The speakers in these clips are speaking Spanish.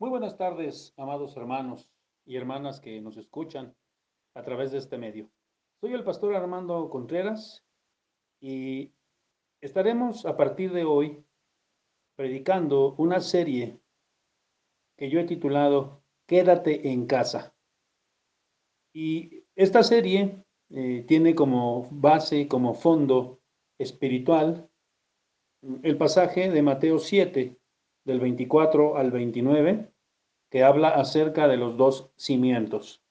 Muy buenas tardes, amados hermanos y hermanas que nos escuchan a través de este medio. Soy el pastor Armando Contreras y estaremos a partir de hoy predicando una serie que yo he titulado Quédate en casa. Y esta serie eh, tiene como base, como fondo espiritual, el pasaje de Mateo 7, del 24 al 29, que habla acerca de los dos cimientos.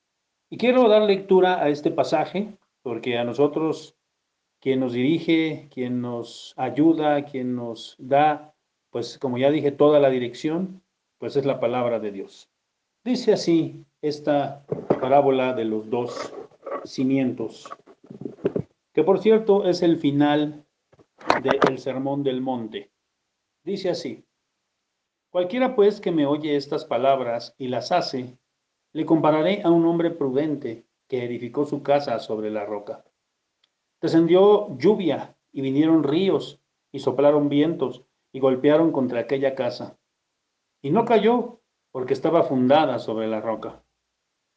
Y quiero dar lectura a este pasaje, porque a nosotros, quien nos dirige, quien nos ayuda, quien nos da, pues como ya dije, toda la dirección, pues es la palabra de Dios. Dice así esta parábola de los dos cimientos, que por cierto es el final del Sermón del Monte. Dice así, Cualquiera pues que me oye estas palabras y las hace, le compararé a un hombre prudente que edificó su casa sobre la roca. Descendió lluvia y vinieron ríos y soplaron vientos y golpearon contra aquella casa. Y no cayó porque estaba fundada sobre la roca.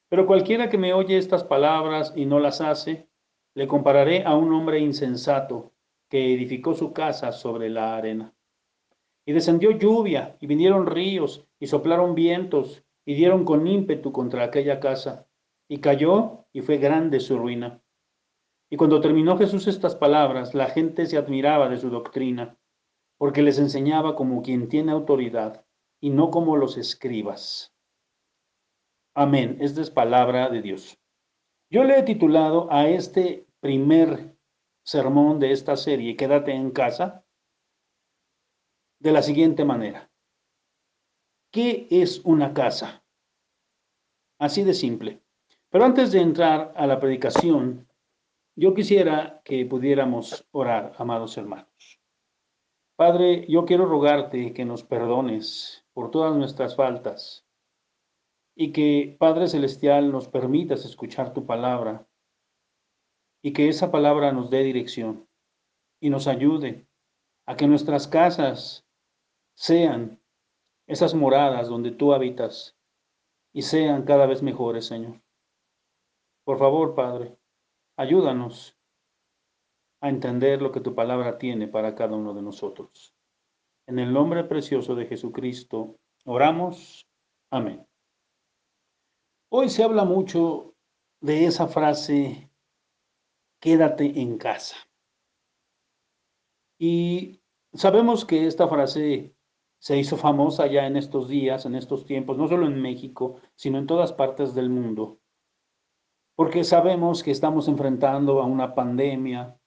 Pero cualquiera que me oye estas palabras y no las hace, le compararé a un hombre insensato que edificó su casa sobre la arena. Y descendió lluvia, y vinieron ríos, y soplaron vientos, y dieron con ímpetu contra aquella casa. Y cayó, y fue grande su ruina. Y cuando terminó Jesús estas palabras, la gente se admiraba de su doctrina, porque les enseñaba como quien tiene autoridad, y no como los escribas. Amén. Esta es palabra de Dios. Yo le he titulado a este primer sermón de esta serie, Quédate en casa, de la siguiente manera. ¿Qué es una casa? Así de simple. Pero antes de entrar a la predicación, yo quisiera que pudiéramos orar, amados hermanos. Padre, yo quiero rogarte que nos perdones por todas nuestras faltas y que, Padre Celestial, nos permitas escuchar tu palabra y que esa palabra nos dé dirección y nos ayude a que nuestras casas sean esas moradas donde tú habitas y sean cada vez mejores, Señor. Por favor, Padre, ayúdanos a entender lo que tu palabra tiene para cada uno de nosotros. En el nombre precioso de Jesucristo, oramos. Amén. Hoy se habla mucho de esa frase, quédate en casa. Y sabemos que esta frase se hizo famosa ya en estos días, en estos tiempos, no solo en México, sino en todas partes del mundo. Porque sabemos que estamos enfrentando a una pandemia,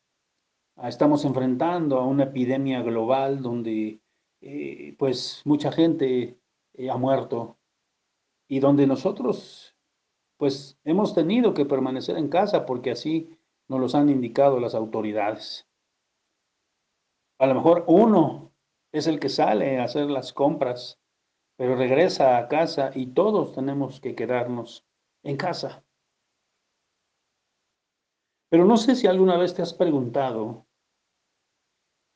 estamos enfrentando a una epidemia global donde eh, pues mucha gente eh, ha muerto y donde nosotros pues hemos tenido que permanecer en casa porque así nos los han indicado las autoridades. A lo mejor uno es el que sale a hacer las compras, pero regresa a casa y todos tenemos que quedarnos en casa. Pero no sé si alguna vez te has preguntado,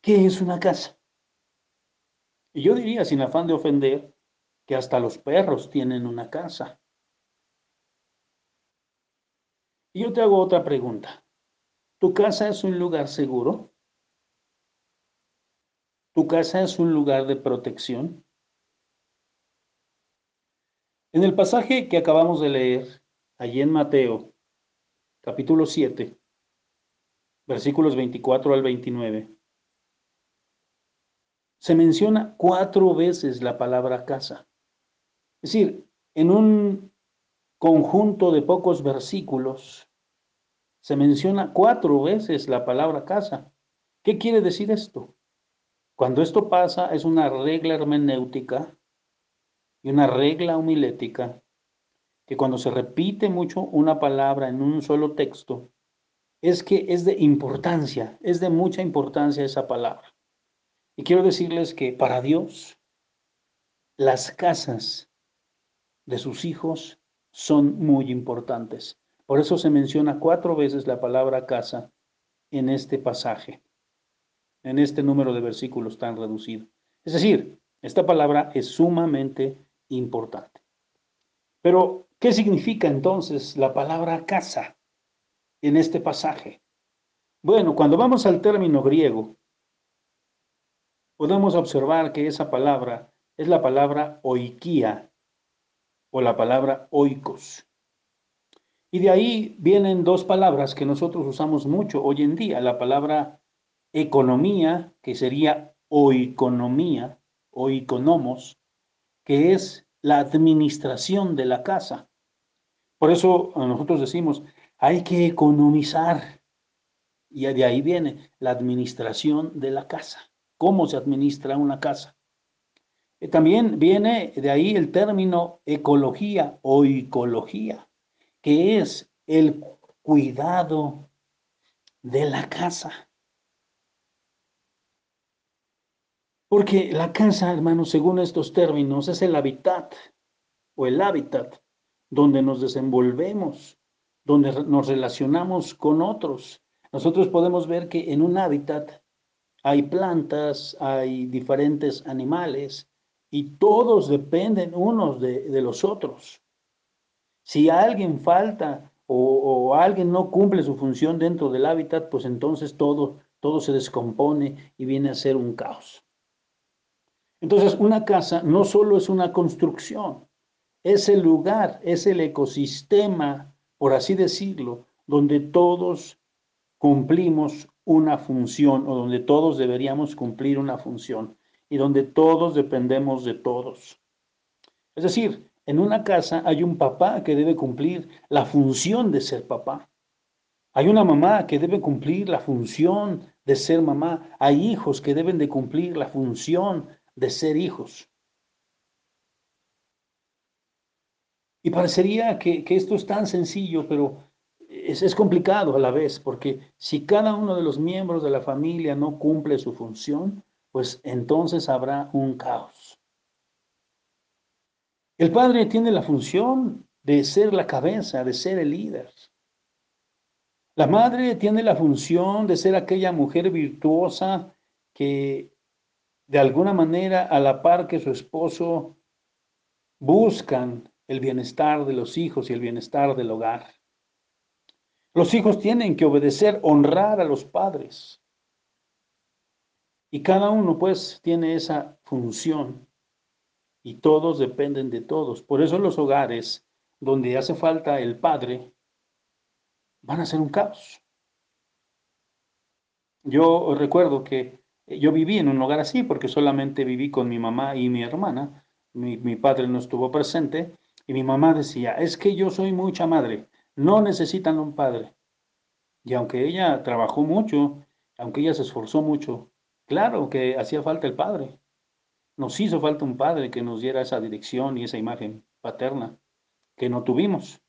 ¿qué es una casa? Y yo diría, sin afán de ofender, que hasta los perros tienen una casa. Y yo te hago otra pregunta. ¿Tu casa es un lugar seguro? ¿Tu casa es un lugar de protección? En el pasaje que acabamos de leer, allí en Mateo, capítulo 7, versículos 24 al 29, se menciona cuatro veces la palabra casa. Es decir, en un conjunto de pocos versículos, se menciona cuatro veces la palabra casa. ¿Qué quiere decir esto? Cuando esto pasa es una regla hermenéutica y una regla homilética que cuando se repite mucho una palabra en un solo texto, es que es de importancia, es de mucha importancia esa palabra. Y quiero decirles que para Dios las casas de sus hijos son muy importantes. Por eso se menciona cuatro veces la palabra casa en este pasaje en este número de versículos tan reducido. Es decir, esta palabra es sumamente importante. Pero, ¿qué significa entonces la palabra casa en este pasaje? Bueno, cuando vamos al término griego, podemos observar que esa palabra es la palabra oikia o la palabra oikos. Y de ahí vienen dos palabras que nosotros usamos mucho hoy en día, la palabra economía, que sería oikonomía o economos, que es la administración de la casa. Por eso nosotros decimos, hay que economizar. Y de ahí viene la administración de la casa. ¿Cómo se administra una casa? Eh, también viene de ahí el término ecología o ecología, que es el cuidado de la casa. Porque la casa, hermanos, según estos términos, es el hábitat o el hábitat donde nos desenvolvemos, donde nos relacionamos con otros. Nosotros podemos ver que en un hábitat hay plantas, hay diferentes animales y todos dependen unos de, los otros. Si alguien falta o, o, alguien no cumple su función dentro del hábitat, pues entonces todo, todo se descompone y viene a ser un caos. Entonces, una casa no solo es una construcción, es el lugar, es el ecosistema, por así decirlo, donde todos cumplimos una función o donde todos deberíamos cumplir una función y donde todos dependemos de todos. Es decir, en una casa hay un papá que debe cumplir la función de ser papá. Hay una mamá que debe cumplir la función de ser mamá. Hay hijos que deben de cumplir la función de ser hijos. Y parecería que, esto es tan sencillo, pero es, es, complicado a la vez, porque si cada uno de los miembros de la familia no cumple su función, pues entonces habrá un caos. El padre tiene la función de ser la cabeza, de ser el líder. La madre tiene la función de ser aquella mujer virtuosa que de alguna manera, a la par que su esposo, buscan el bienestar de los hijos y el bienestar del hogar. Los hijos tienen que obedecer, honrar a los padres. Y cada uno pues tiene esa función y todos dependen de todos. Por eso los hogares donde hace falta el padre van a ser un caos. Yo recuerdo que yo viví en un hogar así porque solamente viví con mi mamá y mi hermana. Mi, padre no estuvo presente y mi mamá decía, es que yo soy mucha madre, no necesitan un padre. Y aunque ella trabajó mucho, aunque ella se esforzó mucho, claro que hacía falta el padre. Nos hizo falta un padre que nos diera esa dirección y esa imagen paterna que no tuvimos.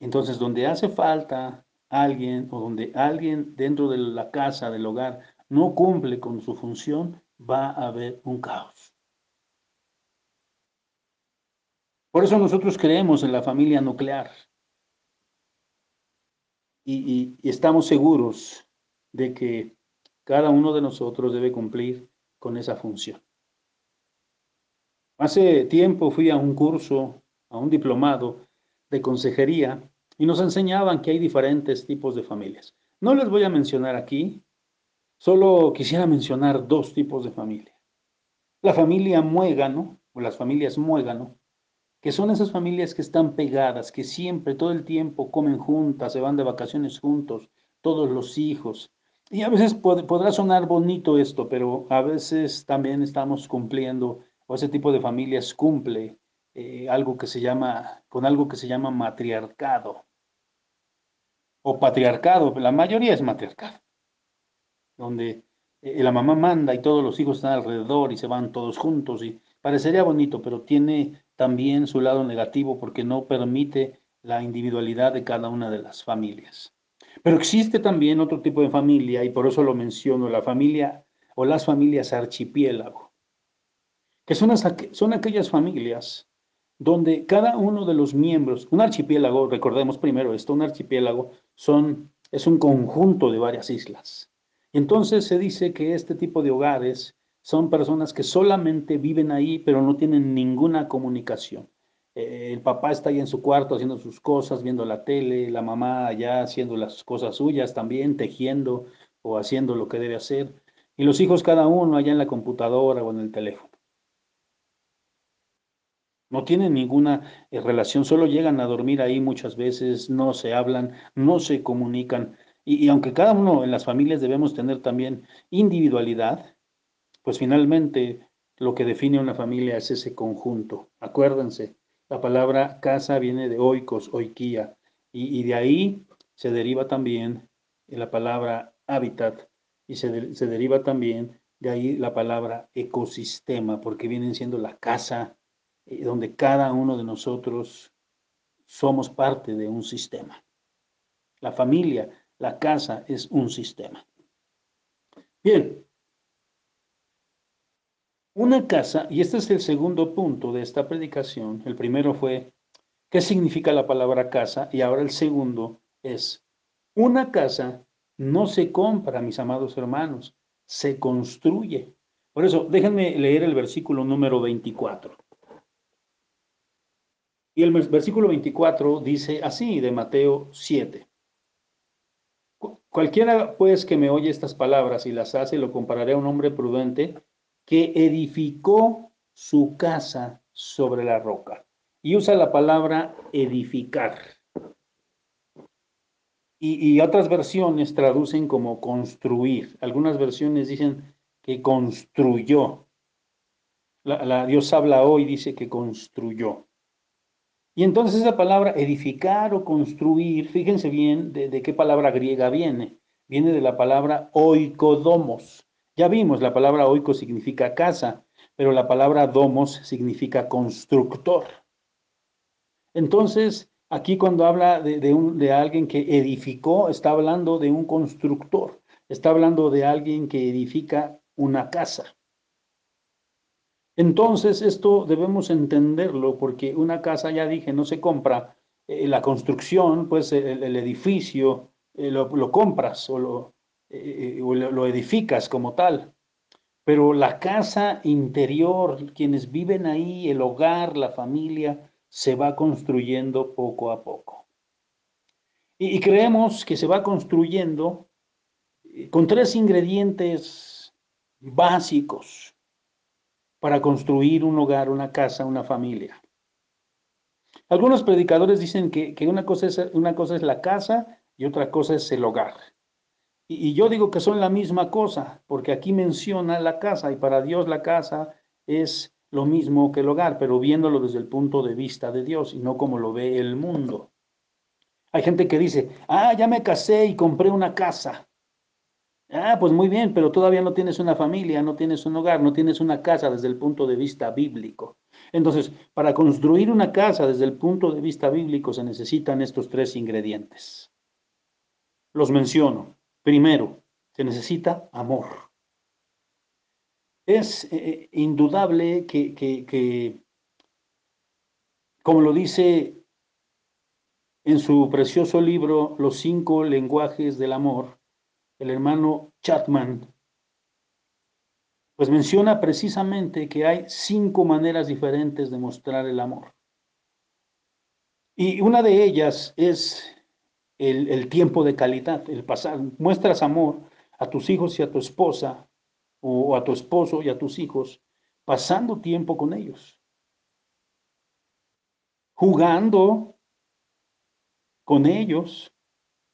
Entonces, donde hace falta alguien o donde alguien dentro de la casa, del hogar, no cumple con su función, va a haber un caos. Por eso nosotros creemos en la familia nuclear y, estamos seguros de que cada uno de nosotros debe cumplir con esa función. Hace tiempo fui a un curso, a un diplomado de consejería y nos enseñaban que hay diferentes tipos de familias. No les voy a mencionar aquí Solo quisiera mencionar dos tipos de familia. La familia muégano, o las familias muégano, que son esas familias que están pegadas, que siempre, todo el tiempo comen juntas, se van de vacaciones juntos, todos los hijos. Y a veces podrá sonar bonito esto, pero a veces también estamos cumpliendo, o ese tipo de familias cumple eh, algo que se llama, con algo que se llama matriarcado. O patriarcado, la mayoría es matriarcado donde eh, la mamá manda y todos los hijos están alrededor y se van todos juntos y parecería bonito, pero tiene también su lado negativo porque no permite la individualidad de cada una de las familias. Pero existe también otro tipo de familia y por eso lo menciono, la familia o las familias archipiélago, que son, son aquellas familias donde cada uno de los miembros, un archipiélago, recordemos primero esto, un archipiélago son, es un conjunto de varias islas. Entonces se dice que este tipo de hogares son personas que solamente viven ahí, pero no tienen ninguna comunicación. Eh, el papá está ahí en su cuarto haciendo sus cosas, viendo la tele, la mamá allá haciendo las cosas suyas también, tejiendo o haciendo lo que debe hacer, y los hijos cada uno allá en la computadora o en el teléfono. No tienen ninguna eh, relación, solo llegan a dormir ahí muchas veces, no se hablan, no se comunican. Y, y aunque cada uno en las familias debemos tener también individualidad, pues finalmente lo que define una familia es ese conjunto. Acuérdense, la palabra casa viene de oikos, oikia, y, de ahí se deriva también la palabra hábitat, y se, se deriva también de ahí la palabra ecosistema, porque vienen siendo la casa eh, donde cada uno de nosotros somos parte de un sistema. La familia, la casa es un sistema. Bien, una casa, y este es el segundo punto de esta predicación, el primero fue, ¿qué significa la palabra casa? Y ahora el segundo es, una casa no se compra, mis amados hermanos, se construye. Por eso, déjenme leer el versículo número 24. Y el versículo 24 dice así de Mateo 7. Cualquiera pues que me oye estas palabras y las hace, lo compararé a un hombre prudente que edificó su casa sobre la roca. Y usa la palabra edificar. Y, otras versiones traducen como construir. Algunas versiones dicen que construyó. La, Dios habla hoy, dice que construyó. Y entonces esa palabra edificar o construir, fíjense bien de, qué palabra griega viene. Viene de la palabra oikodomos, ya vimos, la palabra oiko significa casa, pero la palabra domos significa constructor. Entonces, aquí cuando habla de, de alguien que edificó, está hablando de un constructor, está hablando de alguien que edifica una casa. Entonces, esto debemos entenderlo porque una casa, ya dije, no se compra. Eh, la construcción, pues el, edificio, eh, lo, compras o lo, eh, lo edificas como tal. Pero la casa interior, quienes viven ahí, el hogar, la familia, se va construyendo poco a poco. Y, creemos que se va construyendo eh, con tres ingredientes básicos para construir un hogar, una casa, una familia. Algunos predicadores dicen que, que una, cosa es, una cosa es la casa y otra cosa es el hogar. Y, yo digo que son la misma cosa, porque aquí menciona la casa y para Dios la casa es lo mismo que el hogar, pero viéndolo desde el punto de vista de Dios y no como lo ve el mundo. Hay gente que dice, ah, ya me casé y compré una casa. Ah, pues muy bien, pero todavía no tienes una familia, no tienes un hogar, no tienes una casa desde el punto de vista bíblico. Entonces, para construir una casa desde el punto de vista bíblico se necesitan estos tres ingredientes. Los menciono. Primero, se necesita amor. Es eh, eh, indudable que, que, como lo dice en su precioso libro Los cinco lenguajes del amor, el hermano Chapman, pues menciona precisamente que hay cinco maneras diferentes de mostrar el amor. Y una de ellas es el, tiempo de calidad, el pasar. Muestras amor a tus hijos y a tu esposa o a tu esposo y a tus hijos pasando tiempo con ellos, jugando con ellos,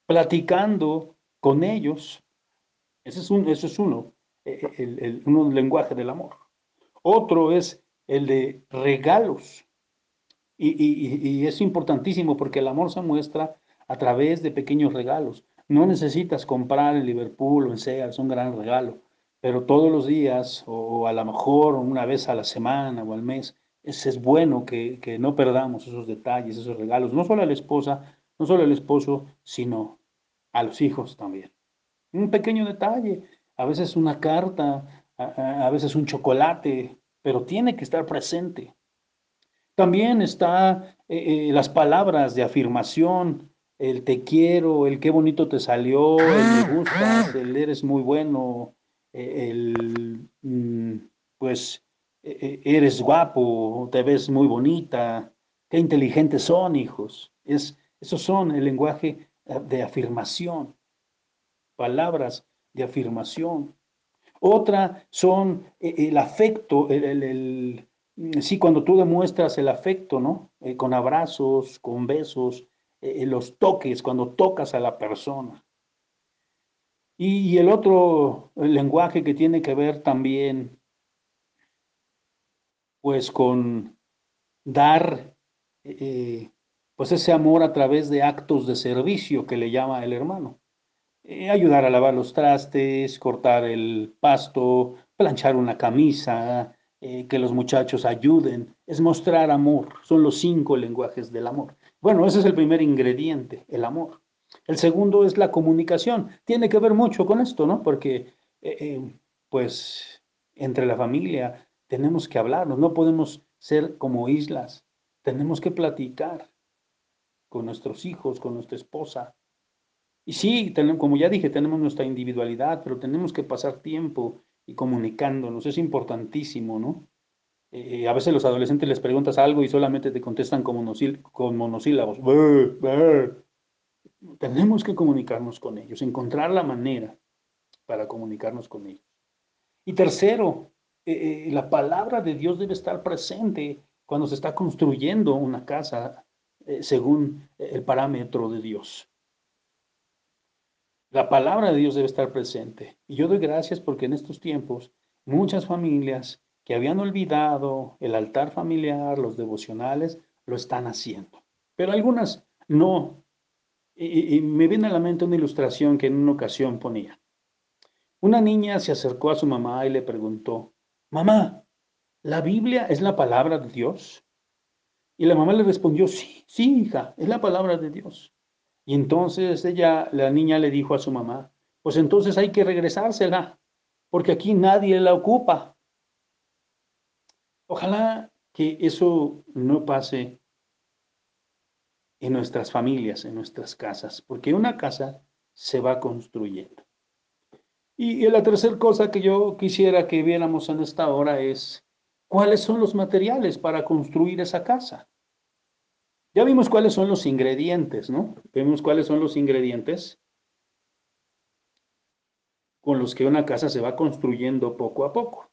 platicando con ellos. Ese es, un, eso es uno, e, e, el, el, lenguaje del amor. Otro es el de regalos. Y, y, y, es importantísimo porque el amor se muestra a través de pequeños regalos. No necesitas comprar en Liverpool o en Sears un gran regalo, pero todos los días o a lo mejor una vez a la semana o al mes, es, es bueno que, que no perdamos esos detalles, esos regalos, no solo a la esposa, no solo al esposo, sino a los hijos también. Un pequeño detalle, a veces una carta, a, veces un chocolate, pero tiene que estar presente. También está eh, eh, las palabras de afirmación, el te quiero, el qué bonito te salió, el me gustas, el eres muy bueno, eh, el, mm, pues, e, e, eres guapo, te ves muy bonita, qué inteligentes son, hijos. Es, esos son el lenguaje de afirmación, palabras de afirmación. Otra son el afecto, el, Mm, sí, cuando tú demuestras el afecto, ¿no? Eh, con abrazos, con besos, eh, los toques, cuando tocas a la persona. Y, el otro lenguaje que tiene que ver también, pues con dar, eh, pues ese amor a través de actos de servicio que le llama el hermano. ayudar a lavar los trastes, cortar el pasto, planchar una camisa, eh, que los muchachos ayuden, es mostrar amor. Son los cinco lenguajes del amor. Bueno, ese es el primer ingrediente, el amor. El segundo es la comunicación. Tiene que ver mucho con esto, ¿no? Porque, eh, eh, pues, entre la familia tenemos que hablarnos, no podemos ser como islas, tenemos que platicar con nuestros hijos, con nuestra esposa. Y sí, como ya dije, tenemos nuestra individualidad, pero tenemos que pasar tiempo y comunicándonos. Es importantísimo, ¿no? Eh, a veces los adolescentes les preguntas algo y solamente te contestan con, con monosílabos. Tenemos que comunicarnos con ellos, encontrar la manera para comunicarnos con ellos. Y tercero, eh, eh, la palabra de Dios debe estar presente cuando se está construyendo una casa según el parámetro de Dios. La palabra de Dios debe estar presente. Y yo doy gracias porque en estos tiempos muchas familias que habían olvidado el altar familiar, los devocionales, lo están haciendo. Pero algunas no. Y, me viene a la mente una ilustración que en una ocasión ponía. Una niña se acercó a su mamá y le preguntó, mamá, ¿la Biblia es la palabra de Dios? Y la mamá le respondió, sí, sí, hija, es la palabra de Dios. Y entonces ella, la niña le dijo a su mamá, pues entonces hay que regresársela, porque aquí nadie la ocupa. Ojalá que eso no pase en nuestras familias, en nuestras casas, porque una casa se va construyendo. Y, la tercera cosa que yo quisiera que viéramos en esta hora es cuáles son los materiales para construir esa casa. Ya vimos cuáles son los ingredientes, ¿no? Vimos cuáles son los ingredientes con los que una casa se va construyendo poco a poco,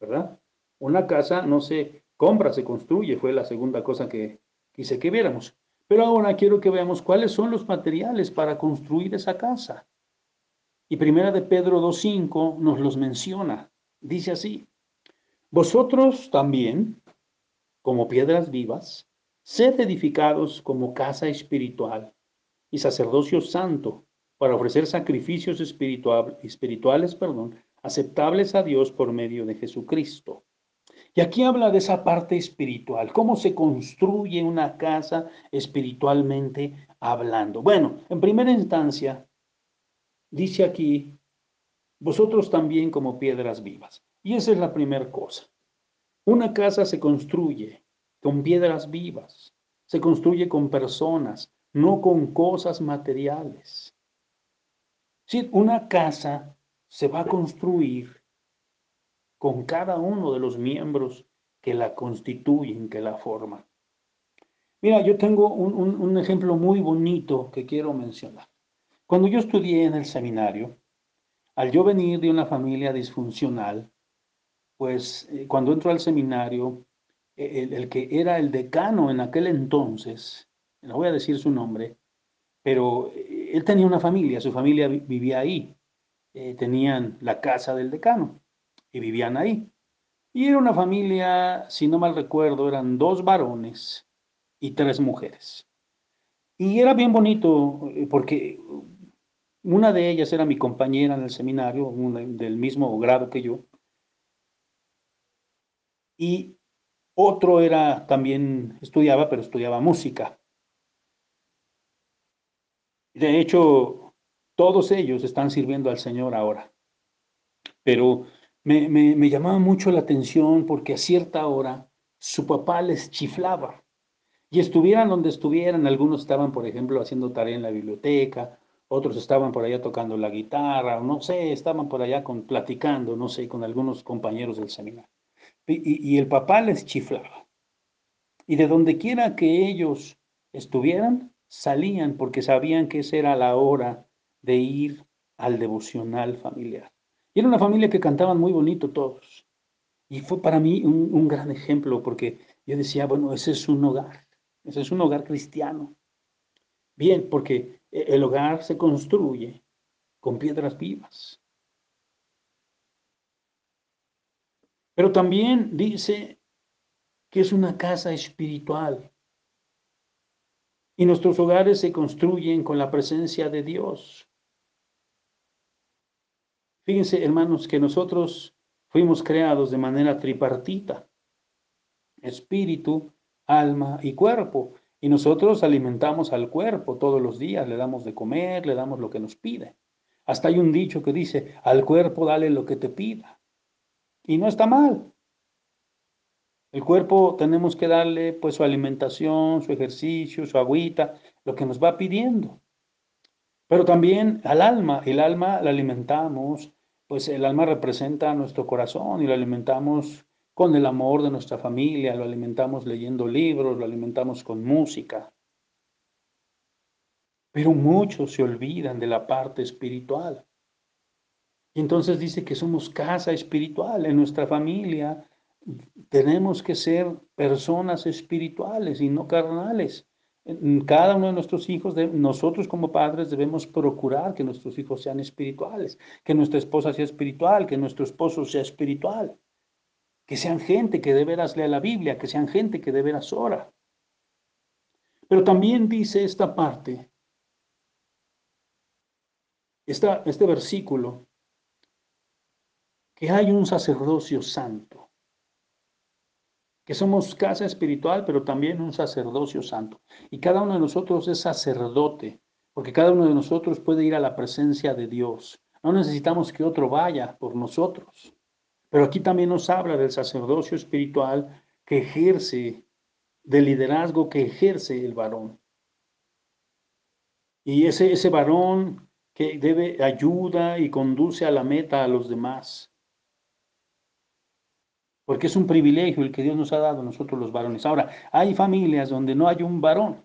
¿verdad? Una casa no se compra, se construye, fue la segunda cosa que quise que viéramos. Pero ahora quiero que veamos cuáles son los materiales para construir esa casa. Y primera de Pedro 2.5 nos los menciona. Dice así, vosotros también, como piedras vivas, Sed edificados como casa espiritual y sacerdocio santo para ofrecer sacrificios espirituales perdón, aceptables a Dios por medio de Jesucristo. Y aquí habla de esa parte espiritual, cómo se construye una casa espiritualmente hablando. Bueno, en primera instancia, dice aquí, vosotros también como piedras vivas. Y esa es la primera cosa. Una casa se construye con piedras vivas, se construye con personas, no con cosas materiales. Si una casa se va a construir con cada uno de los miembros que la constituyen, que la forman. Mira, yo tengo un, un ejemplo muy bonito que quiero mencionar. Cuando yo estudié en el seminario, al yo venir de una familia disfuncional, pues eh, cuando entro al seminario, el, que era el decano en aquel entonces, no voy a decir su nombre, pero eh, él tenía una familia, su familia vivía ahí, eh, tenían la casa del decano y vivían ahí. Y era una familia, si no mal recuerdo, eran dos varones y tres mujeres. Y era bien bonito eh, porque una de ellas era mi compañera en el seminario, del mismo grado que yo. Y otro era también, estudiaba, pero estudiaba música. De hecho, todos ellos están sirviendo al Señor ahora. Pero me, me, llamaba mucho la atención porque a cierta hora su papá les chiflaba. Y estuvieran donde estuvieran, algunos estaban, por ejemplo, haciendo tarea en la biblioteca, otros estaban por allá tocando la guitarra, o no sé, estaban por allá con, platicando, no sé, con algunos compañeros del seminario. Y, el papá les chiflaba. Y de donde quiera que ellos estuvieran, salían porque sabían que esa era la hora de ir al devocional familiar. Y era una familia que cantaban muy bonito todos. Y fue para mí un, un gran ejemplo porque yo decía, bueno, ese es un hogar, ese es un hogar cristiano. Bien, porque el hogar se construye con piedras vivas. Pero también dice que es una casa espiritual. Y nuestros hogares se construyen con la presencia de Dios. Fíjense, hermanos, que nosotros fuimos creados de manera tripartita, espíritu, alma y cuerpo. Y nosotros alimentamos al cuerpo todos los días, le damos de comer, le damos lo que nos pide. Hasta hay un dicho que dice, al cuerpo dale lo que te pida. Y no está mal. El cuerpo tenemos que darle pues su alimentación, su ejercicio, su agüita, lo que nos va pidiendo. Pero también al alma, el alma la alimentamos, pues el alma representa nuestro corazón y lo alimentamos con el amor de nuestra familia, lo alimentamos leyendo libros, lo alimentamos con música. Pero muchos se olvidan de la parte espiritual. Y entonces dice que somos casa espiritual en nuestra familia tenemos que ser personas espirituales y no carnales. Cada uno de nuestros hijos, nosotros como padres debemos procurar que nuestros hijos sean espirituales, que nuestra esposa sea espiritual, que nuestro esposo sea espiritual, que sean gente que de veras lea la Biblia, que sean gente que de veras ora. Pero también dice esta parte, esta, este versículo, que hay un sacerdocio santo que somos casa espiritual, pero también un sacerdocio santo. Y cada uno de nosotros es sacerdote, porque cada uno de nosotros puede ir a la presencia de Dios. No necesitamos que otro vaya por nosotros. Pero aquí también nos habla del sacerdocio espiritual que ejerce, del liderazgo que ejerce el varón. Y ese, ese varón que debe ayuda y conduce a la meta a los demás porque es un privilegio el que Dios nos ha dado a nosotros los varones. Ahora, hay familias donde no hay un varón,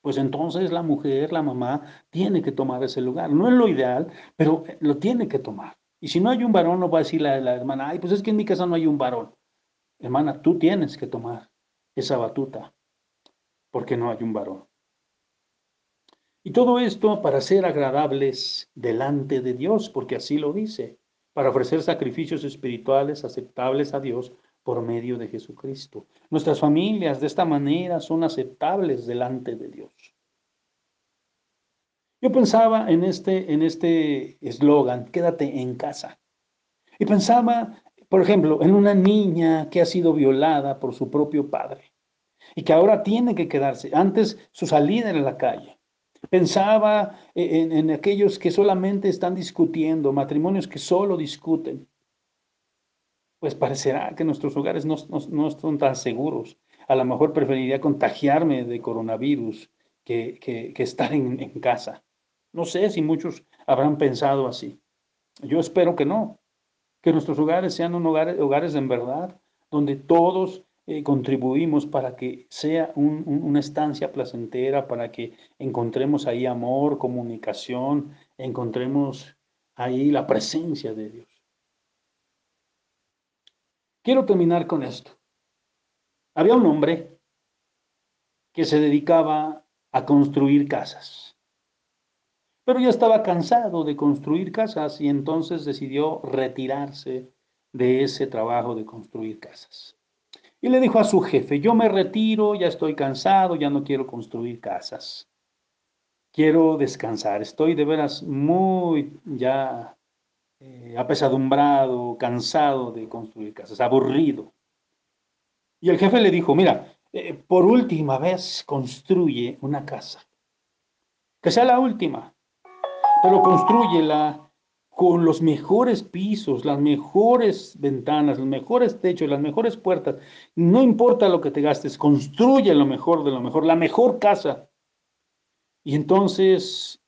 pues entonces la mujer, la mamá, tiene que tomar ese lugar. No es lo ideal, pero lo tiene que tomar. Y si no hay un varón, no va a decir la, la hermana, ay, pues es que en mi casa no hay un varón. Hermana, tú tienes que tomar esa batuta, porque no hay un varón. Y todo esto para ser agradables delante de Dios, porque así lo dice para ofrecer sacrificios espirituales aceptables a Dios por medio de Jesucristo. Nuestras familias de esta manera son aceptables delante de Dios. Yo pensaba en este en este eslogan, quédate en casa. Y pensaba, por ejemplo, en una niña que ha sido violada por su propio padre y que ahora tiene que quedarse. Antes su salida era la calle. Pensaba en, aquellos que solamente están discutiendo, matrimonios que solo discuten. Pues parecerá que nuestros hogares no, no, son tan seguros. A lo mejor preferiría contagiarme de coronavirus que, que, estar en, en casa. No sé si muchos habrán pensado así. Yo espero que no, que nuestros hogares sean un hogar, hogares en verdad, donde todos eh, contribuimos para que sea una estancia placentera, para que encontremos ahí amor, comunicación, encontremos ahí la presencia de Dios. Quiero terminar con esto. Había un hombre que se dedicaba a construir casas, pero ya estaba cansado de construir casas y entonces decidió retirarse de ese trabajo de construir casas. Y le dijo a su jefe, yo me retiro, ya estoy cansado, ya no quiero construir casas. Quiero descansar, estoy de veras muy ya eh, apesadumbrado, cansado de construir casas, aburrido. Y el jefe le dijo, mira, eh, por última vez construye una casa. Que sea la última, pero construyela con los mejores pisos, las mejores ventanas, los mejores techos, las mejores puertas. No importa lo que te gastes, construye lo mejor de lo mejor, la mejor casa. Y entonces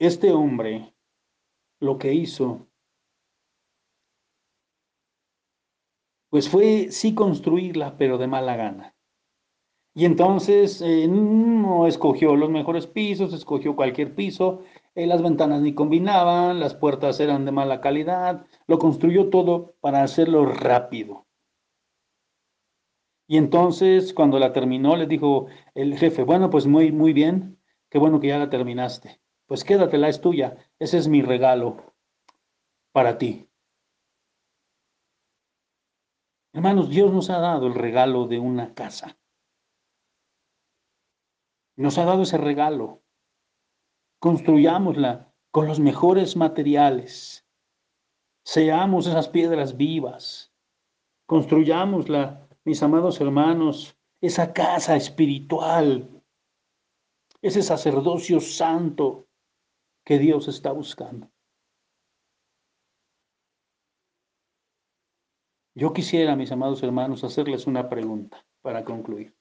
este hombre lo que hizo, pues fue sí construirla, pero de mala gana. Y entonces eh, no escogió los mejores pisos, escogió cualquier piso, eh, las ventanas ni combinaban, las puertas eran de mala calidad, lo construyó todo para hacerlo rápido. Y entonces cuando la terminó le dijo el jefe, bueno, pues muy, muy bien, qué bueno que ya la terminaste. Pues quédatela, es tuya, ese es mi regalo para ti. Hermanos, Dios nos ha dado el regalo de una casa. Nos ha dado ese regalo. Construyámosla con los mejores materiales. Seamos esas piedras vivas. Construyámosla, mis amados hermanos, esa casa espiritual, ese sacerdocio santo que Dios está buscando. Yo quisiera, mis amados hermanos, hacerles una pregunta para concluir.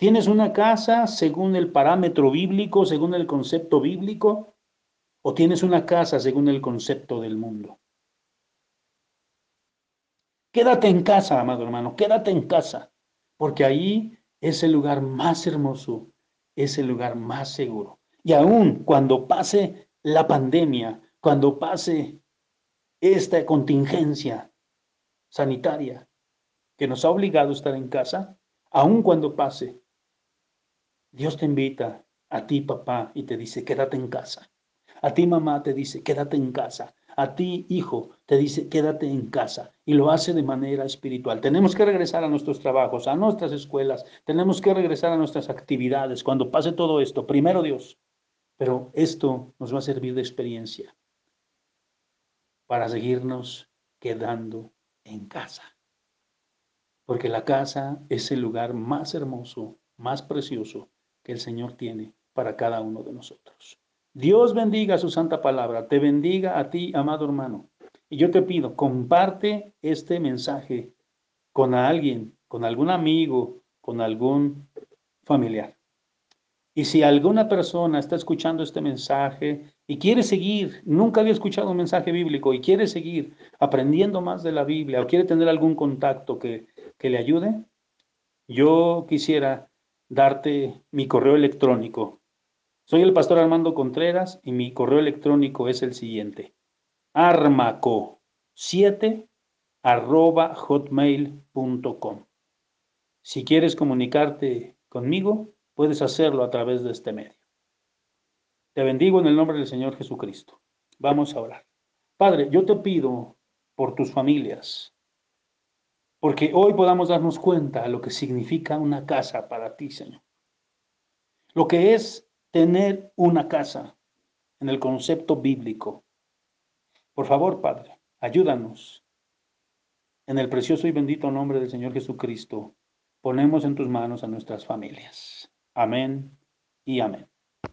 ¿Tienes una casa según el parámetro bíblico, según el concepto bíblico? ¿O tienes una casa según el concepto del mundo? Quédate en casa, amado hermano, quédate en casa, porque ahí es el lugar más hermoso, es el lugar más seguro. Y aún cuando pase la pandemia, cuando pase esta contingencia sanitaria que nos ha obligado a estar en casa, aún cuando pase, Dios te invita a ti, papá, y te dice, quédate en casa. A ti, mamá, te dice, quédate en casa. A ti, hijo, te dice, quédate en casa. Y lo hace de manera espiritual. Tenemos que regresar a nuestros trabajos, a nuestras escuelas. Tenemos que regresar a nuestras actividades. Cuando pase todo esto, primero Dios. Pero esto nos va a servir de experiencia para seguirnos quedando en casa. Porque la casa es el lugar más hermoso, más precioso que el Señor tiene para cada uno de nosotros. Dios bendiga su santa palabra, te bendiga a ti, amado hermano. Y yo te pido, comparte este mensaje con alguien, con algún amigo, con algún familiar. Y si alguna persona está escuchando este mensaje y quiere seguir, nunca había escuchado un mensaje bíblico y quiere seguir aprendiendo más de la Biblia o quiere tener algún contacto que, que le ayude, yo quisiera darte mi correo electrónico. Soy el pastor Armando Contreras y mi correo electrónico es el siguiente. armaco7 arroba hotmail.com. Si quieres comunicarte conmigo, puedes hacerlo a través de este medio. Te bendigo en el nombre del Señor Jesucristo. Vamos a orar. Padre, yo te pido por tus familias, porque hoy podamos darnos cuenta de lo que significa una casa para ti, Señor. Lo que es tener una casa en el concepto bíblico. Por favor, Padre, ayúdanos. En el precioso y bendito nombre del Señor Jesucristo, ponemos en tus manos a nuestras familias. Amén y amén.